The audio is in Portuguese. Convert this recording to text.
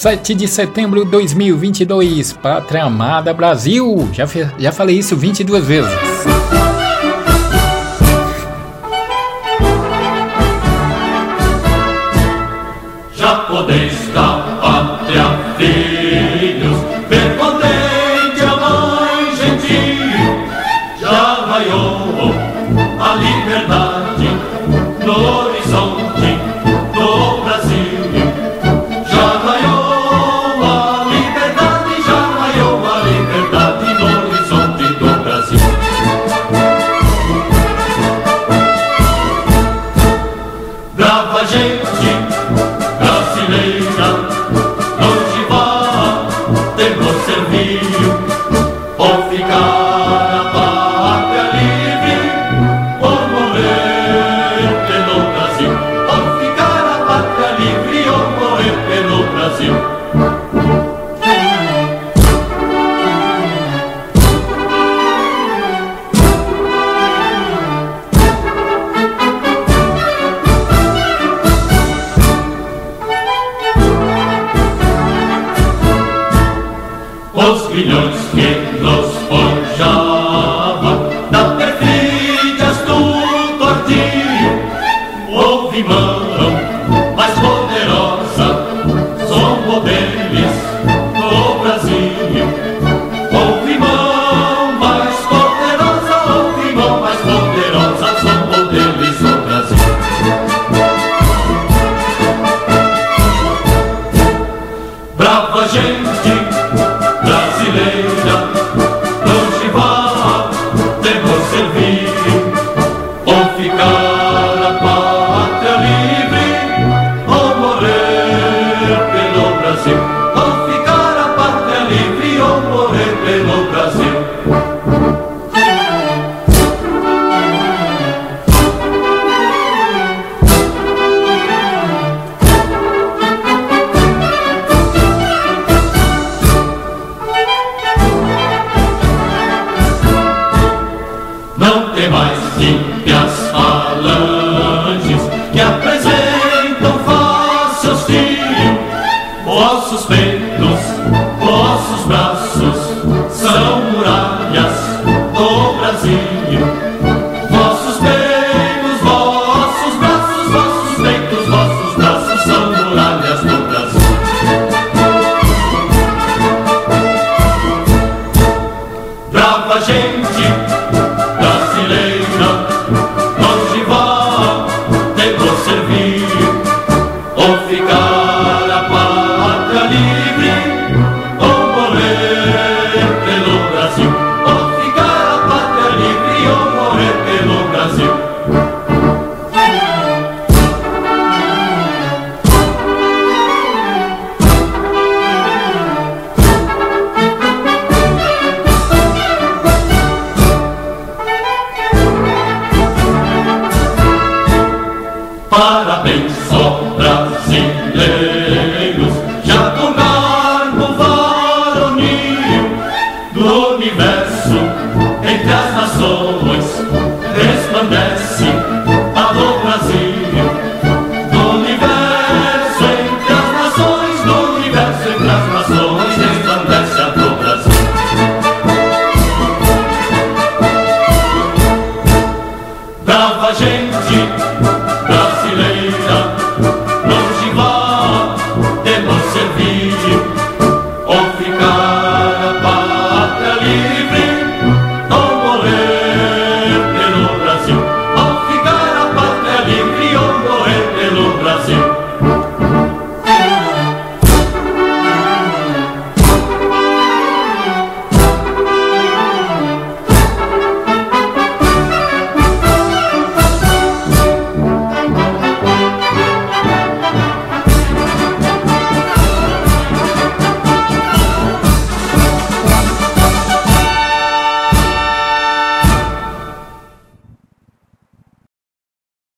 7 de setembro de 2022, Pátria Amada Brasil. Já, já falei isso 22 vezes. Já podeis da pátria, filhos, perpotente a mãe gentil, já vaiou a liberdade. Glória brava gente brasileira, onde vá ter você serviu, ou ficar a pátria livre, ou morrer pelo Brasil, ou ficar a pátria livre, ou morrer pelo Brasil. milhões que nos forjava da perfilhas do tordilho. Houve mão mais poderosa, são deles no Brasil. Houve mão mais poderosa, houve mão mais poderosa, são deles no Brasil. Brava gente. the. limpe as falanges que apresentam fósseis trio. Vossos peitos, vossos braços são muralhas do Brasil. see.